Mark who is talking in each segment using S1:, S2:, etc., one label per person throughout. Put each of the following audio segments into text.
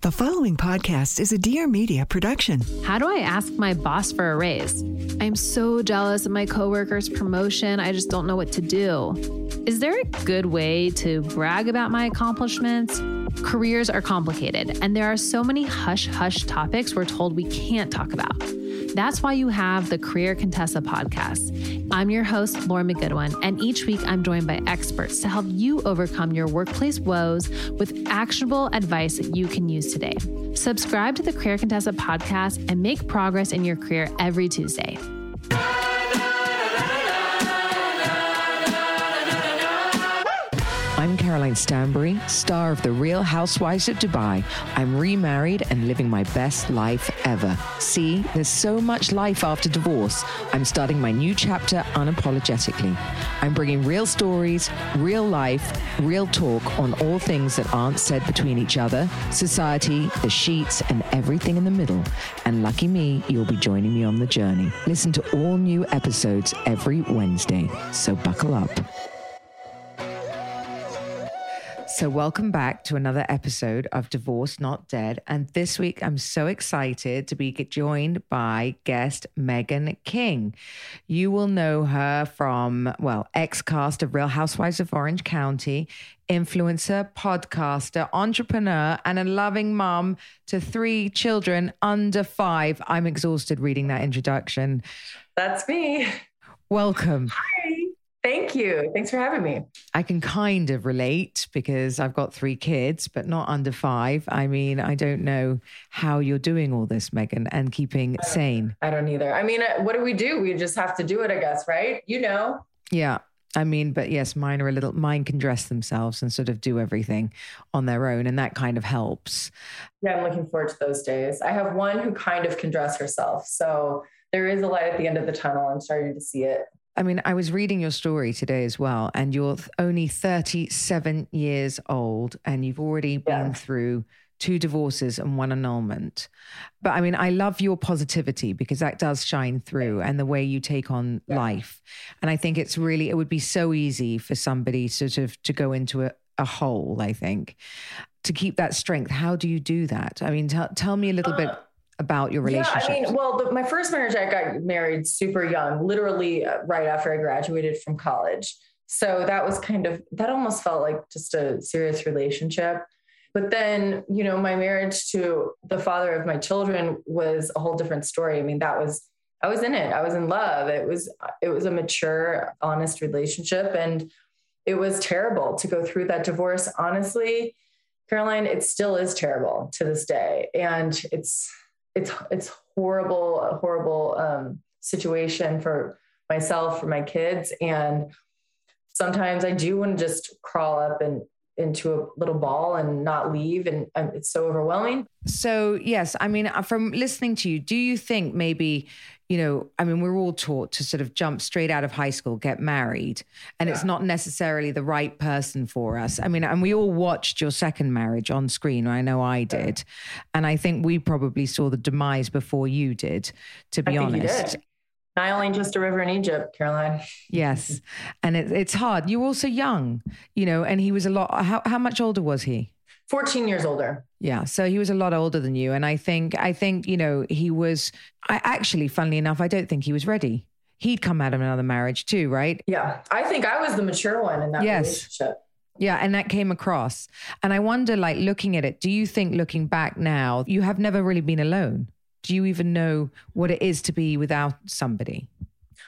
S1: The following podcast is a Dear Media production.
S2: How do I ask my boss for a raise? I'm so jealous of my coworker's promotion. I just don't know what to do. Is there a good way to brag about my accomplishments? Careers are complicated, and there are so many hush hush topics we're told we can't talk about. That's why you have the Career Contessa podcast. I'm your host, Lauren McGoodwin, and each week I'm joined by experts to help you overcome your workplace woes with actionable advice that you can use today. Subscribe to the Career Contessa podcast and make progress in your career every Tuesday.
S3: I'm Caroline Stanbury, star of The Real Housewives of Dubai. I'm remarried and living my best life ever. See, there's so much life after divorce. I'm starting my new chapter unapologetically. I'm bringing real stories, real life, real talk on all things that aren't said between each other, society, the sheets, and everything in the middle. And lucky me, you'll be joining me on the journey. Listen to all new episodes every Wednesday. So buckle up. So, welcome back to another episode of Divorce Not Dead. And this week, I'm so excited to be joined by guest Meghan King. You will know her from, well, ex cast of Real Housewives of Orange County, influencer, podcaster, entrepreneur, and a loving mom to three children under five. I'm exhausted reading that introduction.
S4: That's me.
S3: Welcome.
S4: Hi. Thank you. Thanks for having me.
S3: I can kind of relate because I've got three kids, but not under five. I mean, I don't know how you're doing all this, Meghan, and keeping sane.
S4: I don't either. I mean, uh, what do we do? We just have to do it, I guess, right? You know.
S3: Yeah. I mean, but yes, mine are a little, mine can dress themselves and sort of do everything on their own. And that kind of helps.
S4: Yeah, I'm looking forward to those days. I have one who kind of can dress herself. So there is a light at the end of the tunnel. I'm starting to see it.
S3: I mean, I was reading your story today as well, and you're only 37 years old, and you've already yeah. been through two divorces and one annulment. But I mean, I love your positivity because that does shine through and the way you take on yeah. life. And I think it's really, it would be so easy for somebody sort of to go into a, a hole, I think, to keep that strength. How do you do that? I mean, t- tell me a little uh, bit about your relationship?
S4: Yeah, I mean, well, the, my first marriage, I got married super young, literally uh, right after I graduated from college. So that was kind of, that almost felt like just a serious relationship. But then, you know, my marriage to the father of my children was a whole different story. I mean, that was, I was in it. I was in love. It was, it was a mature, honest relationship. And it was terrible to go through that divorce. Honestly, Caroline, it still is terrible to this day. And it's, it's it's horrible, a horrible um, situation for myself, for my kids, and sometimes I do want to just crawl up and into a little ball and not leave and um, it's so overwhelming
S3: so yes i mean uh, from listening to you do you think maybe you know i mean we're all taught to sort of jump straight out of high school get married and yeah. it's not necessarily the right person for us i mean and we all watched your second marriage on screen i know i did yeah. and i think we probably saw the demise before you did to be honest
S4: Nile ain't just a river in Egypt, Caroline.
S3: yes. And it, it's hard. You're also young, you know, and he was a lot. How, how much older was he?
S4: 14 years older.
S3: Yeah. So he was a lot older than you. And I think, I think, you know, he was, I actually, funnily enough, I don't think he was ready. He'd come out of another marriage too, right?
S4: Yeah. I think I was the mature one in that yes. relationship.
S3: Yeah, and that came across. And I wonder, like, looking at it, do you think looking back now, you have never really been alone? Do you even know what it is to be without somebody?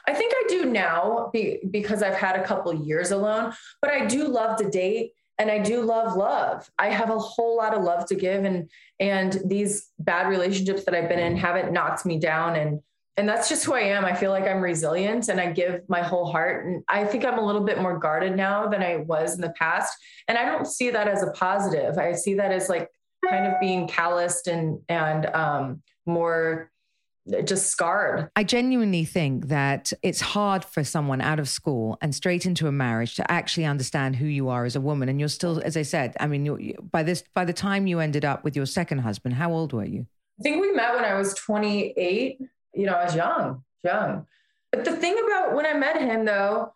S4: I think I do now be, because I've had a couple years alone, but I do love to date and I do love love. I have a whole lot of love to give and and these bad relationships that I've been in haven't knocked me down and and that's just who I am. I feel like I'm resilient and I give my whole heart. And I think I'm a little bit more guarded now than I was in the past. And I don't see that as a positive. I see that as like kind of being calloused and and um, more uh, just scarred.
S3: I genuinely think that it's hard for someone out of school and straight into a marriage to actually understand who you are as a woman. And you're still, as I said, I mean, by this, by the time you ended up with your second husband, how old were you?
S4: I think we met when I was 28 you know, I was young, young. But the thing about when I met him, though,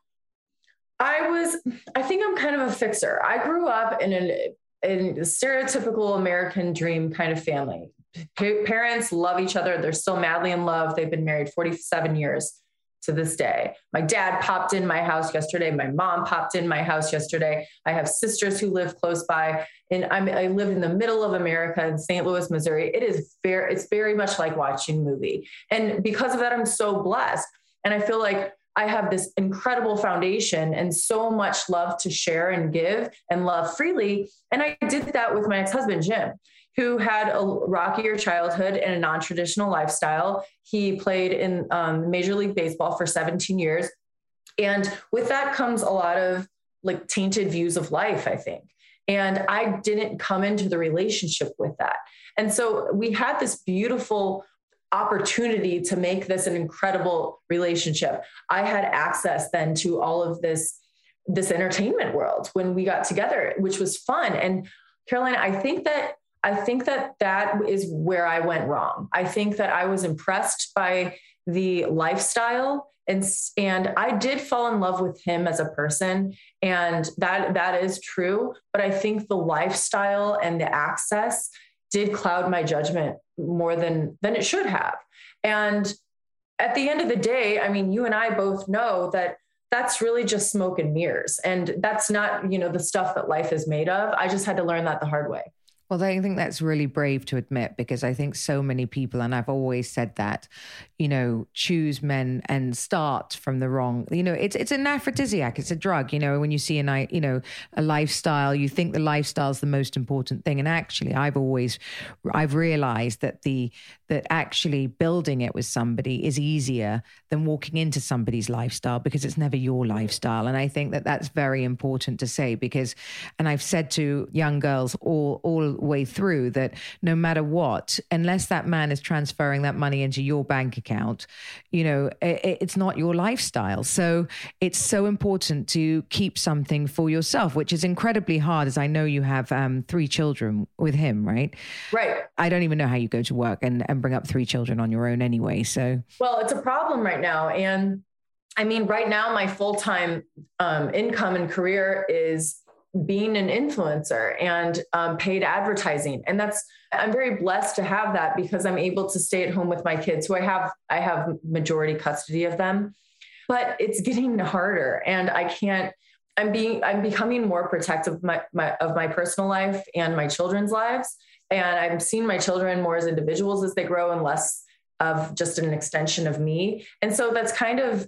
S4: I was, I think I'm kind of a fixer. I grew up in a, in a stereotypical American dream kind of family. Pa- parents love each other. They're still madly in love. They've been married 47 years to this day. My dad popped in my house yesterday. My mom popped in my house yesterday. I have sisters who live close by, and I'm, I live in the middle of America in St. Louis, Missouri. It is very, it's very much like watching a movie, and because of that, I'm so blessed. And I feel like I have this incredible foundation and so much love to share and give and love freely. And I did that with my ex husband, Jim who had a rockier childhood and a non traditional lifestyle. He played in um, Major League Baseball for 17 years. And with that comes a lot of like tainted views of life, I think. And I didn't come into the relationship with that. And so we had this beautiful opportunity to make this an incredible relationship. I had access then to all of this this entertainment world when we got together, which was fun. And Caroline, I think that I think that that is where I went wrong. I think that I was impressed by the lifestyle and and I did fall in love with him as a person and that that is true but I think the lifestyle and the access did cloud my judgment more than than it should have. And at the end of the day I mean you and I both know that that's really just smoke and mirrors and that's not you know the stuff that life is made of. I just had to learn that the hard way
S3: well, I think that's really brave to admit because I think so many people, and I've always said that, you know, choose men and start from the wrong. You know, it's it's an aphrodisiac, it's a drug. You know, when you see a you know a lifestyle, you think the lifestyle is the most important thing, and actually, I've always I've realized that the that actually building it with somebody is easier than walking into somebody's lifestyle because it's never your lifestyle, and I think that that's very important to say because, and I've said to young girls all all way through that no matter what, unless that man is transferring that money into your bank account, you know, it, it's not your lifestyle. So it's so important to keep something for yourself, which is incredibly hard, as I know you have um, three children with him, right?
S4: Right.
S3: I don't even know how you go to work and, and bring up three children on your own anyway. So,
S4: well, it's a problem right now. And I mean, right now, my full time um, income and career is being an influencer and um, paid advertising. And that's i'm very blessed to have that because i'm able to stay at home with my kids who i have i have majority custody of them. But it's getting harder and i can't i'm being i'm becoming more protective of my, my of my personal life and my children's lives. And i'm seeing my children more as individuals as they grow and less of just an extension of me. And so that's kind of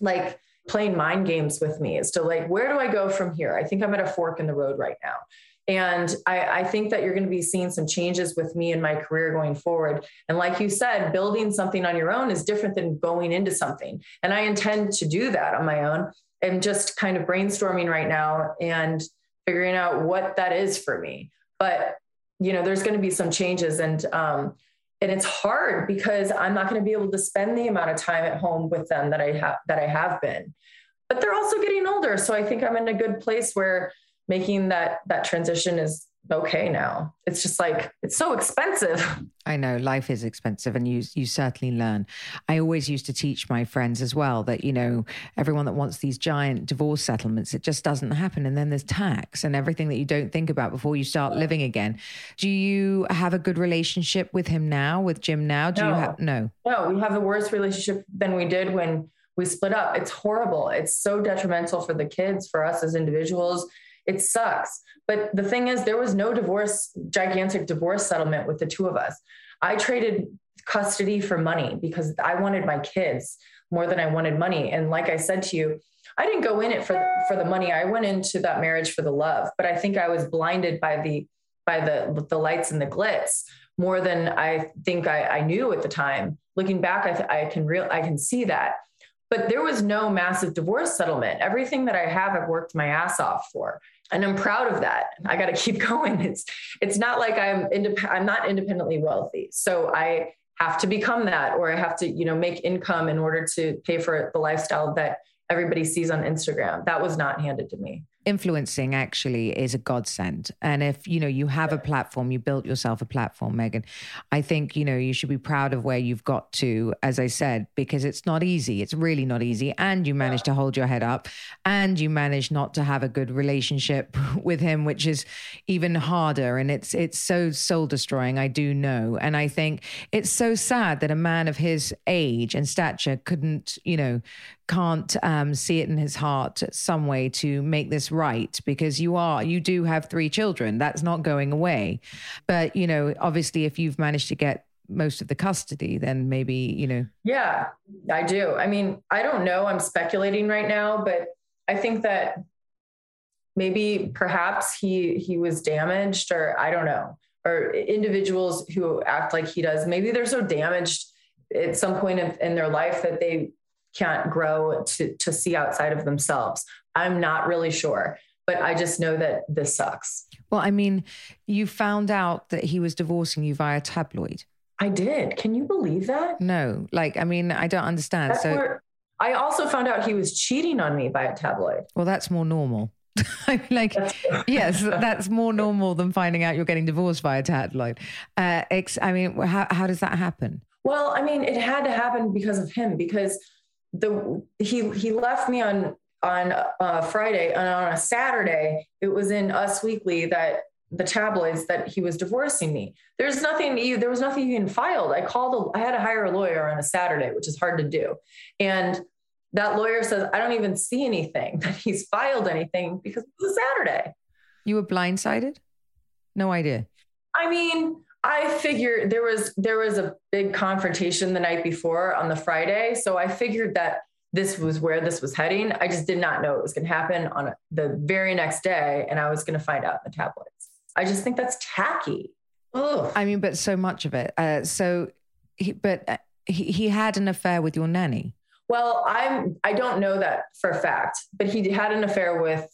S4: like playing mind games with me as to like, where do I go from here? I think I'm at a fork in the road right now. And I, I, think that you're going to be seeing some changes with me in my career going forward. And like you said, building something on your own is different than going into something. And I intend to do that on my own and just kind of brainstorming right now and figuring out what that is for me. But, you know, there's going to be some changes. And um, and it's hard because I'm not going to be able to spend the amount of time at home with them that I have that I have been. But they're also getting older, so I think I'm in a good place where making that that transition is okay now. It's just like it's so expensive.
S3: I know life is expensive and you you certainly learn. I always used to teach my friends as well that you know everyone that wants these giant divorce settlements it just doesn't happen and then there's tax and everything that you don't think about before you start living again. Do you have a good relationship with him now with Jim now? Do
S4: no.
S3: you have no?
S4: No, we have a worse relationship than we did when we split up. It's horrible. It's so detrimental for the kids, for us as individuals It sucks. But the thing is, there was no divorce, gigantic divorce settlement with the two of us. I traded custody for money because I wanted my kids more than I wanted money. And like I said to you, I didn't go in it for for the money. I went into that marriage for the love, but I think I was blinded by the by the the lights and the glitz more than I think I, I knew at the time. Looking back, I, th- I can real I can see that. But there was no massive divorce settlement. Everything that I have, I've worked my ass off for, and I'm proud of that. I got to keep going. It's it's not like I'm indep- I'm not independently wealthy, so I have to become that, or I have to you know make income in order to pay for the lifestyle that everybody sees on Instagram. That was not handed to me
S3: influencing actually is a godsend. And if, you know, you have a platform, you built yourself a platform, Meghan, I think, you know, you should be proud of where you've got to, as I said, because it's not easy. It's really not easy. And you managed to hold your head up and you managed not to have a good relationship with him, which is even harder. And it's, it's so soul destroying. I do know. And I think it's so sad that a man of his age and stature couldn't, you know, can't um, see it in his heart some way to make this right because you are you do have three children. That's not going away. But you know obviously if you've managed to get most of the custody then maybe you know.
S4: Yeah i do. I mean i don't know. I'm speculating right now but i think that maybe perhaps he he was damaged or i don't know. Or individuals who act like he does. Maybe they're so damaged at some point in, in their life that they can't grow to, to see outside of themselves. I'm not really sure, but I just know that this sucks.
S3: Well, I mean, you found out that he was divorcing you via tabloid.
S4: I did. Can you believe that?
S3: No, like, I mean, I don't understand. That's so where,
S4: I also found out he was cheating on me by a tabloid.
S3: Well, that's more normal. I'm like, yes, that's more normal than finding out you're getting divorced by a tabloid. Uh, ex- I mean, how, how does that happen?
S4: Well, I mean, it had to happen because of him, because the he he left me on on uh, Friday and on a Saturday it was in Us Weekly that the tabloids that he was divorcing me. There's nothing there was nothing even filed. I called a, I had to hire a lawyer on a Saturday, which is hard to do. And that lawyer says I don't even see anything that he's filed anything because it was a Saturday.
S3: You were blindsided? No idea.
S4: I mean, I figured there was there was a big confrontation the night before on the Friday, so I figured that this was where this was heading. I just did not know it was going to happen on the very next day, and I was going to find out in the tabloids. I just think that's tacky. Ugh.
S3: I mean, but so much of it. Uh, so, he, but uh, he, he had an affair with your nanny.
S4: Well, I'm I don't know that for a fact, but he had an affair with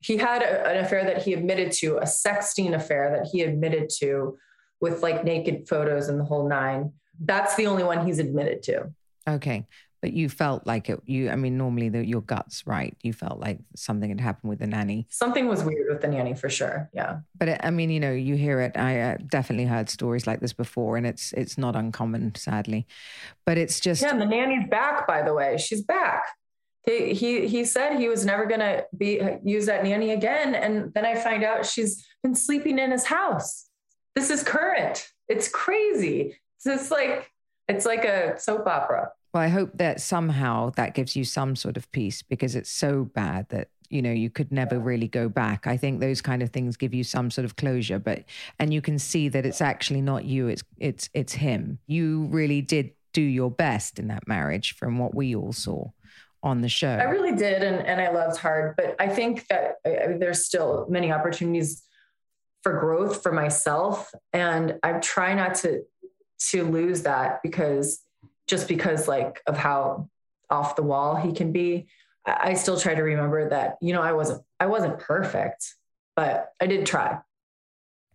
S4: he had a, an affair that he admitted to, a sexting affair that he admitted to with like naked photos and the whole nine. That's the only one he's admitted to.
S3: Okay. But you felt like it, you, I mean, normally the, your guts, right? You felt like something had happened with the nanny.
S4: Something was weird with the nanny for sure. Yeah.
S3: But it, I mean, you know, you hear it. I uh, definitely heard stories like this before and it's, it's not uncommon, sadly. But it's just.
S4: Yeah. The nanny's back, by the way. She's back. He, he, he said he was never going to be use that nanny again. And then I find out she's been sleeping in his house this is current. It's crazy. It's like it's like a soap opera.
S3: Well, I hope that somehow that gives you some sort of peace because it's so bad that you know you could never really go back. I think those kind of things give you some sort of closure, but and you can see that it's actually not you. It's it's it's him. You really did do your best in that marriage, from what we all saw on the show. I
S4: really did, and and I loved hard. But I think that I mean, there's still many opportunities for growth for myself. And i try not to to lose that because just because like of how off the wall he can be. I still try to remember that you know i wasn't i wasn't perfect but i did try.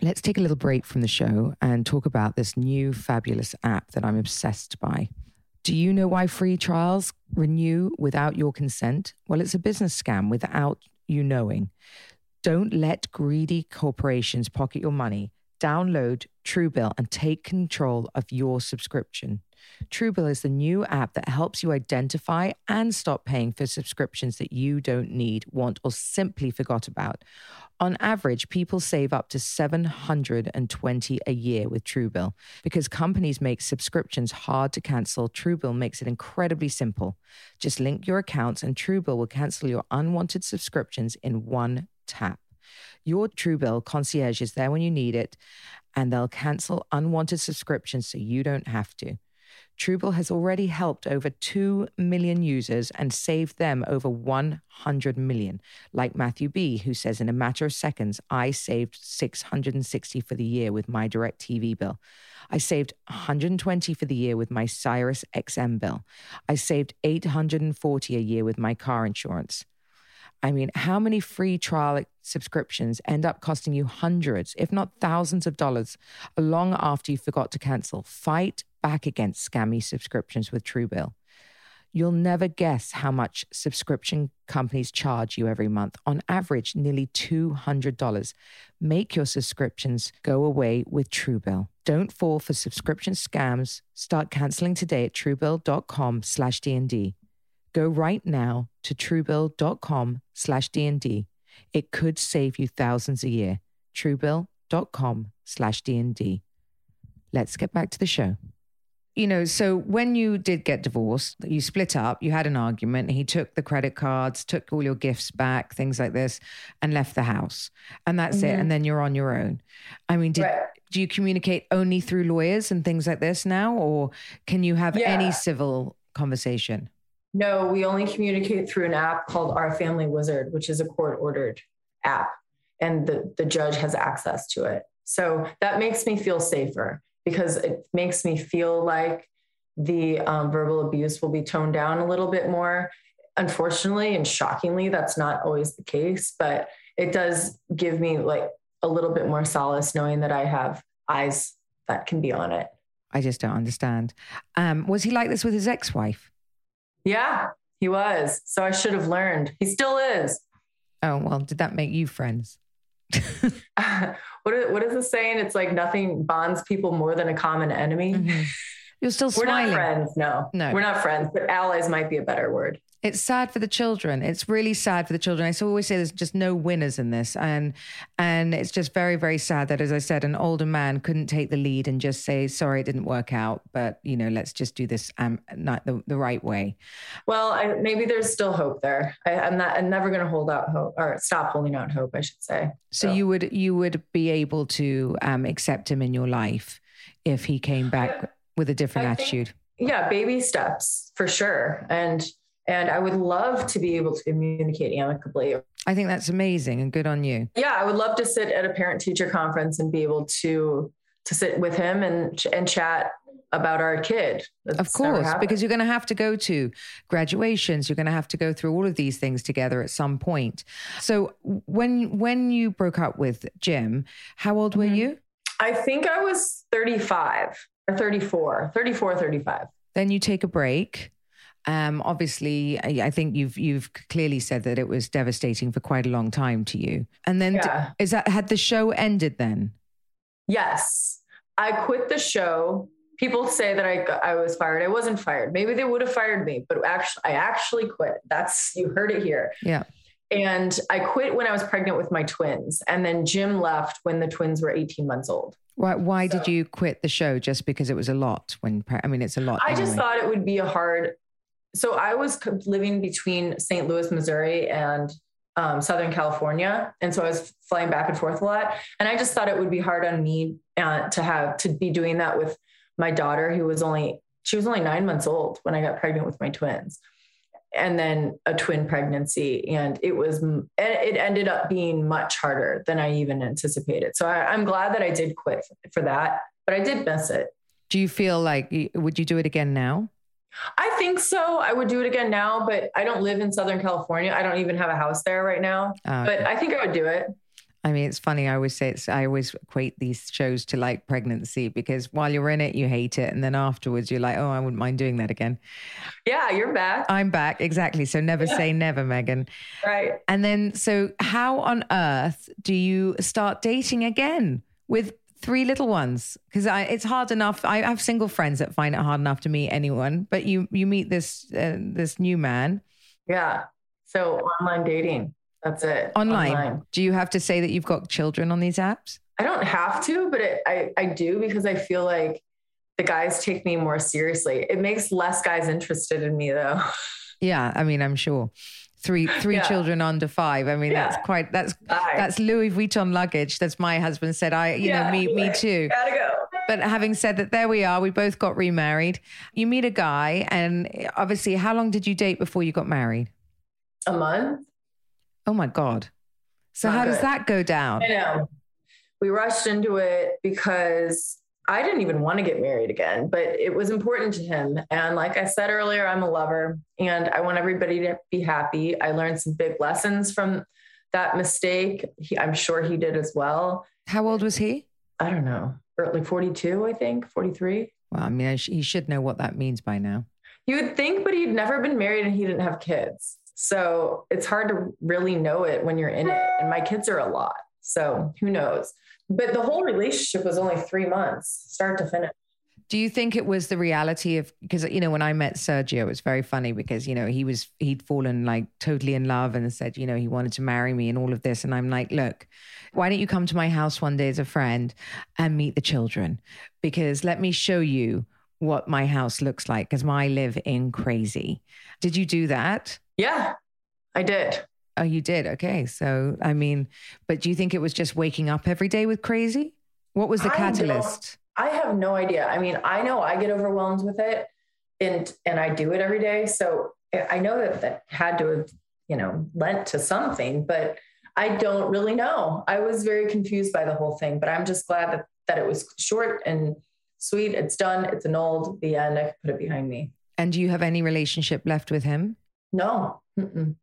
S3: Let's take a little break from the show and talk about this new fabulous app that i'm obsessed by. Do you know why free trials renew without your consent? Well it's a business scam without you knowing don't let greedy corporations pocket your money. Download Truebill and take control of your subscription. Truebill is the new app that helps you identify and stop paying for subscriptions that you don't need, want, or simply forgot about. On average, people save up to 720 a year with Truebill. Because companies make subscriptions hard to cancel, Truebill makes it incredibly simple. Just link your accounts and Truebill will cancel your unwanted subscriptions in one tap. Your Truebill concierge is there when you need it, and they'll cancel unwanted subscriptions so you don't have to. Truebill has already helped over 2 million users and saved them over 100 million. Like Matthew B., who says, In a matter of seconds, I saved 660 for the year with my direct TV bill. I saved 120 for the year with my Sirius XM bill. I saved 840 a year with my car insurance. I mean, how many free trial subscriptions end up costing you hundreds, if not thousands of dollars, long after you forgot to cancel? Fight back against scammy subscriptions with Truebill. You'll never guess how much subscription companies charge you every month. On average, nearly $200. Make your subscriptions go away with Truebill. Don't fall for subscription scams. Start canceling today at truebill.com slash DND. Go right now to truebill.com slash DND. It could save you thousands a year. truebill.com slash DND. Let's get back to the show you know, so when you did get divorced, you split up, you had an argument, he took the credit cards, took all your gifts back, things like this, and left the house. And that's mm-hmm. it. And then you're on your own. I mean, did, right. do you communicate only through lawyers and things like this now? Or can you have yeah. any civil conversation?
S4: No, we only communicate through an app called Our Family Wizard, which is a court ordered app. And the, the judge has access to it. So that makes me feel safer because it makes me feel like the um, verbal abuse will be toned down a little bit more. Unfortunately and shockingly, that's not always the case, but it does give me like a little bit more solace knowing that I have eyes that can be on it.
S3: I just don't understand. Um, was he like this with his ex wife?
S4: Yeah, he was. So I should have learned. He still is.
S3: Oh, well, did that make you friends?
S4: what is, what is the saying? It's like nothing bonds people more than a common enemy. Mm-hmm.
S3: You're still
S4: smiling. We're not friends. No,
S3: no,
S4: we're not friends. But allies might be a better word
S3: it's sad for the children. It's really sad for the children. I always say there's just no winners in this, and and it's just very very sad that, as I said, an older man couldn't take the lead and just say, "Sorry, it didn't work out, but you know, let's just do this um not the, the right way."
S4: Well, I, maybe there's still hope there. I, am not. I'm never going to hold out hope or stop holding out hope. I should say.
S3: So, so. you would you would be able to um, accept him in your life if he came back I, with a different attitude.
S4: Think, yeah, baby steps for sure, and and I would love to be able to communicate amicably.
S3: I think that's amazing and good on you.
S4: Yeah, I would love to sit at a parent teacher conference and be able to to sit with him and and chat about our kid.
S3: That's of course, because you're going to have to go to graduations. You're going to have to go through all of these things together at some point. So when when you broke up with Jim, how old were mm-hmm. you?
S4: I think I was 35 or 34, 34, 35.
S3: Then you take a break. Um, obviously, I, I, think you've you've clearly said that it was devastating for quite a long time to you. And then, yeah. is that had the show ended then?
S4: Yes, I quit the show. People say that I I was fired. I wasn't fired. Maybe they would have fired me, but actually, I actually quit. That's you heard it here.
S3: Yeah.
S4: And I quit when I was pregnant with my twins, and then Jim left when the twins were 18 months old.
S3: Why, why so, did you quit the show? Just because it was a lot? When I mean, it's a lot.
S4: I anyway. just thought it would be a hard so I was living between St. Louis, Missouri and um, Southern California. And so I was flying back and forth a lot. And I just thought it would be hard on me uh, to have to be doing that with my daughter, who was only, she was only nine months old when I got pregnant with my twins. And then a twin pregnancy. And it was, it ended up being much harder than I even anticipated. So I, I'm glad that I did quit for that, but I did miss it.
S3: Do you feel like, would you do it again now?
S4: I think so. I would do it again now, but I don't live in Southern California. I don't even have a house there right now. Oh, okay. But I think I would do it.
S3: I mean, it's funny. I always say it's, I always equate these shows to like pregnancy because while you're in it, you hate it. And then afterwards, you're like, oh, I wouldn't mind doing that again.
S4: Yeah, you're back.
S3: I'm back. Exactly. So never yeah. say never, Meghan.
S4: Right.
S3: And then, so how on earth do you start dating again with three little ones because it's hard enough. I have single friends that find it hard enough to meet anyone, but you you meet this uh, this new man.
S4: Yeah. So online dating. That's it.
S3: Online. online. Do you have to say that you've got children on these apps?
S4: I don't have to, but it, I I do because I feel like the guys take me more seriously. It makes less guys interested in me though.
S3: Yeah, I mean, I'm sure three three
S4: Yeah.
S3: children under five. I mean,
S4: Yeah.
S3: that's quite that's
S4: Five.
S3: that's Louis Vuitton luggage. That's my husband said. I you know
S4: Yeah,
S3: me me too.
S4: Gotta go.
S3: But having said that, there we are. We both got remarried. You meet a guy, and obviously, how long did you date before you got married?
S4: A month.
S3: Oh my god! So
S4: Not
S3: how does that go down?
S4: I know. We rushed into it because I didn't even want to get married again, but it was important to him. And like I said earlier, I'm a lover and I want everybody to be happy. I learned some big lessons from that mistake. He, I'm sure he did as well.
S3: How old was he?
S4: I don't know, like 42, I think, 43.
S3: Well, I mean, he should know what that means by now.
S4: You would think, but he'd never been married and he didn't have kids. So it's hard to really know it when you're in it. And my kids are a lot. So who knows? But the whole relationship was only three months, start to finish.
S3: Do you think it was the reality of because you know when I met Sergio, it was very funny because you know he was he'd fallen like totally in love and said you know he wanted to marry me and all of this, and I'm like, look, why don't you come to my house one day as a friend and meet the children? Because let me show you what my house looks like because I live in crazy. Did you do that?
S4: Yeah, I did.
S3: Oh, you did. Okay, so I mean, but do you think it was just waking up every day with crazy? What was the
S4: I
S3: catalyst?
S4: I have no idea. I mean, I know I get overwhelmed with it and and I do it every day. So I know that that had to have, you know, lent to something, but I don't really know. I was very confused by the whole thing, but I'm just glad that that it was short and sweet. It's done. It's annulled. The end. I can put it behind me.
S3: And do you have any relationship left with him?
S4: No, mm-mm.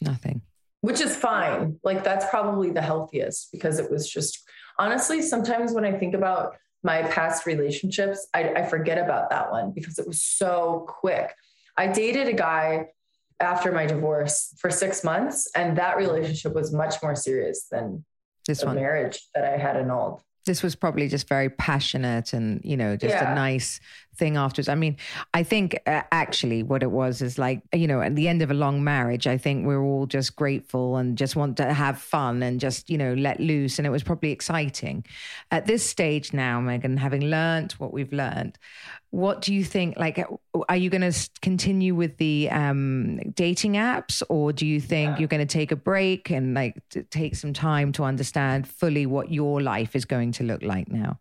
S3: Nothing.
S4: Which is fine. Like that's probably the healthiest because it was just honestly, sometimes when I think about my past relationships, I, I forget about that one because it was so quick. I dated a guy after my divorce for six months, and that relationship was much more serious than
S3: This
S4: the
S3: one.
S4: marriage that I had annulled.
S3: This was probably just very passionate and, you know, just
S4: Yeah.
S3: a nice thing afterwards. I mean, I think uh, actually what it was is like, you know, at the end of a long marriage, I think we're all just grateful and just want to have fun and just, you know, let loose. And it was probably exciting. At this stage now, Meghan, having learned what we've learned, what do you think? Like, are you going to continue with the um, dating apps, or do you think you're going to take a break and like take some time to understand fully what your life is going to look like now?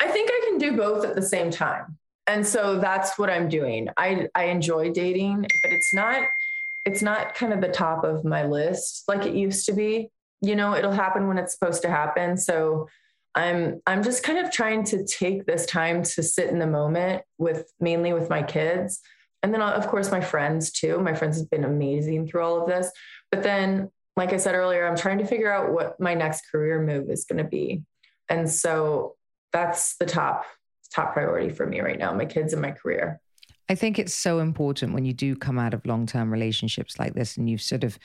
S4: I think I can do both at the same time. And so that's what I'm doing. I I enjoy dating, but it's not it's not kind of the top of my list like it used to be. You know, it'll happen when it's supposed to happen. So I'm I'm just kind of trying to take this time to sit in the moment with mainly with my kids. And then of course my friends too. My friends have been amazing through all of this. But then like I said earlier, I'm trying to figure out what my next career move is going to be. And so that's the top top priority for me right now my kids and my career
S3: I think it's so important when you do come out of long term relationships like this and you've sort of,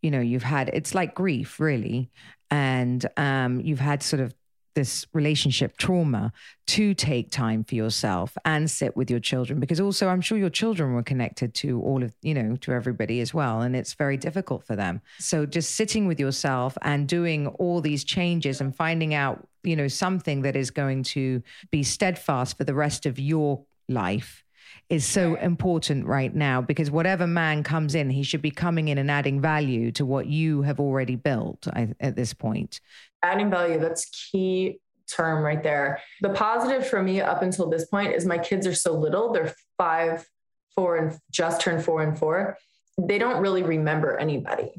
S3: you know, you've had it's like grief, really. And um, you've had sort of this relationship trauma to take time for yourself and sit with your children because also I'm sure your children were connected to all of, you know, to everybody as well. And it's very difficult for them. So just sitting with yourself and doing all these changes and finding out, you know, something that is going to be steadfast for the rest of your life is so important right now because whatever man comes in, he should be coming in and adding value to what you have already built I, at this point.
S4: adding value that's key term right there. The positive for me up until this point is my kids are so little they're five four and just turned four and four. They don't really remember anybody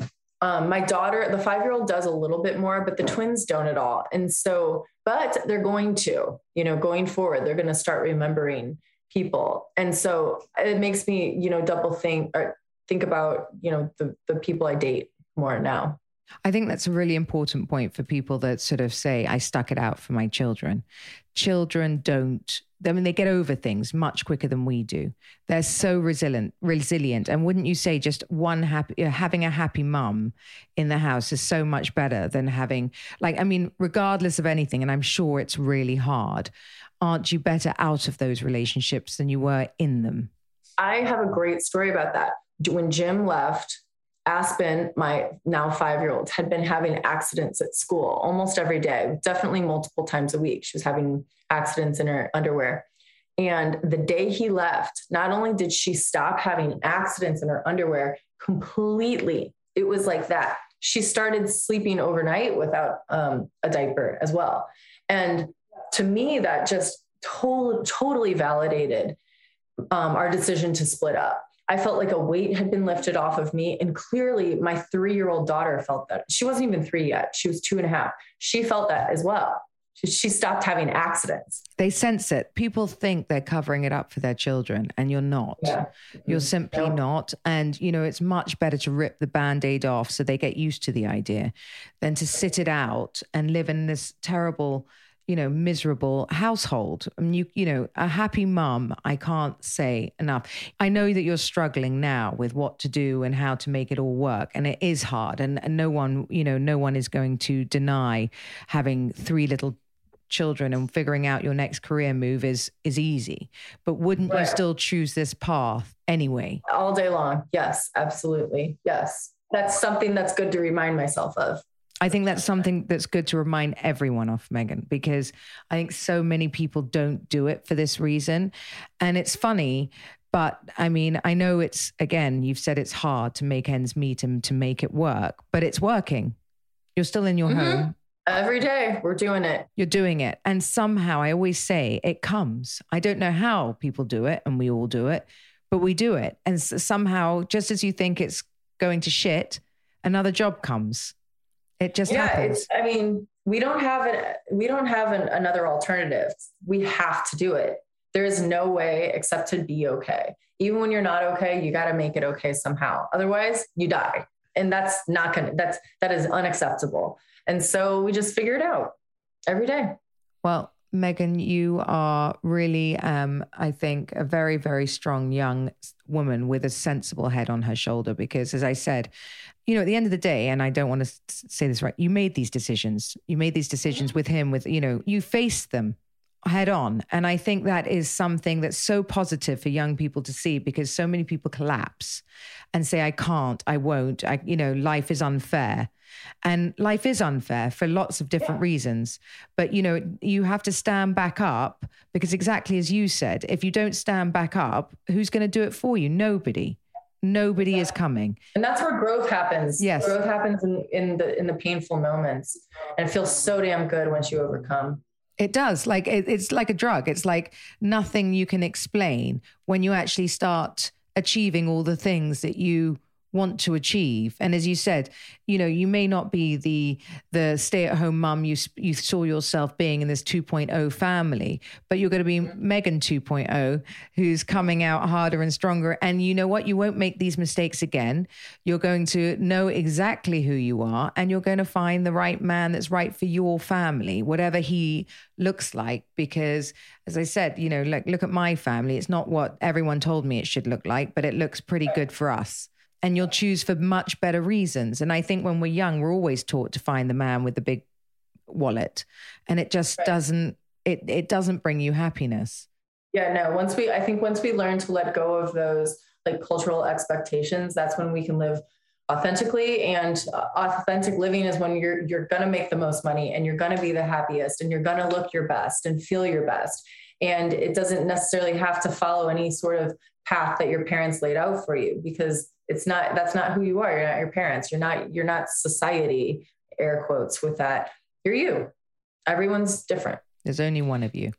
S4: um, my daughter the five year old does a little bit more but the twins don't at all. And so but they're going to you know going forward they're going to start remembering people. And so it makes me you know double think or think about you know the, the people i date more now.
S3: I think that's a really important point for people that sort of say, I stuck it out for my children. Children don't, I mean, they get over things much quicker than we do. They're so resilient, resilient. And wouldn't you say just one happy, having a happy mum in the house is so much better than having, like, I mean, regardless of anything, and I'm sure it's really hard, aren't you better out of those relationships than you were in them?
S4: I have a great story about that. When Jim left, Aspen, my now five year old, had been having accidents at school almost every day, definitely multiple times a week. She was having accidents in her underwear. And the day he left, not only did she stop having accidents in her underwear, completely. It was like that. She started sleeping overnight without um, a diaper as well. And to me, that just to- totally validated um, our decision to split up. I felt like a weight had been lifted off of me. And clearly, my three year old daughter felt that. She wasn't even three yet, she was two and a half. She felt that as well. She, she stopped having accidents.
S3: They sense it. People think they're covering it up for their children, and you're not.
S4: Yeah.
S3: You're simply
S4: No.
S3: not. And, you know, it's much better to rip the band aid off so they get used to the idea than to sit it out and live in this terrible, you know, miserable household. I mean, you, you know, a happy mum, I can't say enough. I know that you're struggling now with what to do and how to make it all work. And it is hard. And, and no one, you know, no one is going to deny having three little children and figuring out your next career move is is easy but wouldn't you still choose this path anyway
S4: All day long. Yes, absolutely. Yes. That's something that's good to remind myself of.
S3: I think that's something that's good to remind everyone of meghan because i think so many people don't do it for this reason and it's funny but i mean i know it's again you've said it's hard to make ends meet and to make it work but it's working you're still in your
S4: Mhm.
S3: home
S4: Every day we're doing it.
S3: you're doing it. And somehow I always say it comes. I don't know how people do it, and we all do it, but we do it. And s- somehow, just as you think it's going to shit, another job comes. It just
S4: yeah,
S3: happens.
S4: it's. I mean, we don't have an. We don't have an, another alternative. We have to do it. There is no way except to be okay. Even when you're not okay, you got to make it okay somehow. Otherwise, you die, and that's not gonna. That's that is unacceptable. And so we just figure it out every day.
S3: Well, Meghan, you are really, um, I think, a very, very strong young woman with a sensible head on her shoulder. Because, as I said, you know, at the end of the day, and I don't want to say this right, you made these decisions. You made these decisions mm-hmm. with him, with, you know, you faced them head on. And I think that is something that's so positive for young people to see because so many people collapse and say, I can't, I won't, I, you know, life is unfair. And life is unfair for lots of different reasons. But, you know, you have to stand back up because, exactly as you said, if you don't stand back up, who's going to do it for you? Nobody. Nobody is coming.
S4: And that's where growth happens.
S3: Yes.
S4: Growth happens in, in the in the painful moments. And it feels so damn good once you overcome.
S3: It does. Like it, it's like a drug. It's like nothing you can explain when you actually start achieving all the things that you want to achieve. And as you said, you know, you may not be the the stay-at-home mum you you saw yourself being in this 2.0 family, but you're going to be Meghan 2.0 who's coming out harder and stronger. And you know what, you won't make these mistakes again. You're going to know exactly who you are and you're going to find the right man that's right for your family, whatever he looks like. Because as I said, you know, like look at my family, it's not what everyone told me it should look like, but it looks pretty good for us and you'll choose for much better reasons. And I think when we're young, we're always taught to find the man with the big wallet, and it just doesn't it it doesn't bring you happiness.
S4: Yeah, no. Once we, I think once we learn to let go of those like cultural expectations, that's when we can live authentically. And uh, authentic living is when you're you're gonna make the most money and you're gonna be the happiest and you're gonna look your best and feel your best. And it doesn't necessarily have to follow any sort of path that your parents laid out for you because it's not that's not who you are. You're not your parents. You're not you're not society. Air quotes with that. You're you. Everyone's different.
S3: There's only one of you.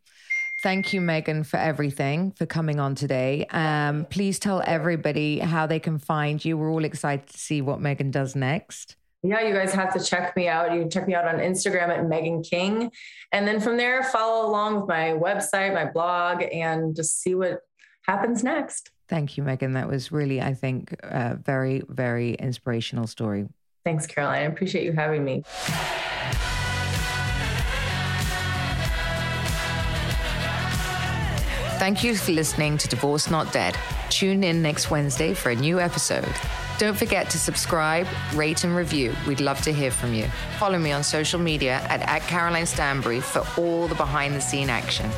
S3: Thank you, Meghan, for everything, for coming on today. Um, please tell everybody how they can find you. We're all excited to see what Meghan does next.
S4: Yeah, you guys have to check me out. You can check me out on Instagram at Meghan King. And then from there, follow along with my website, my blog, and just see what happens next.
S3: Thank you, Meghan. That was really, I think, a very, very inspirational story.
S4: Thanks, Caroline. I appreciate you having me.
S3: Thank you for listening to Divorce Not Dead. Tune in next Wednesday for a new episode. Don't forget to subscribe, rate, and review. We'd love to hear from you. Follow me on social media at, at Caroline Stanbury for all the behind the scene action.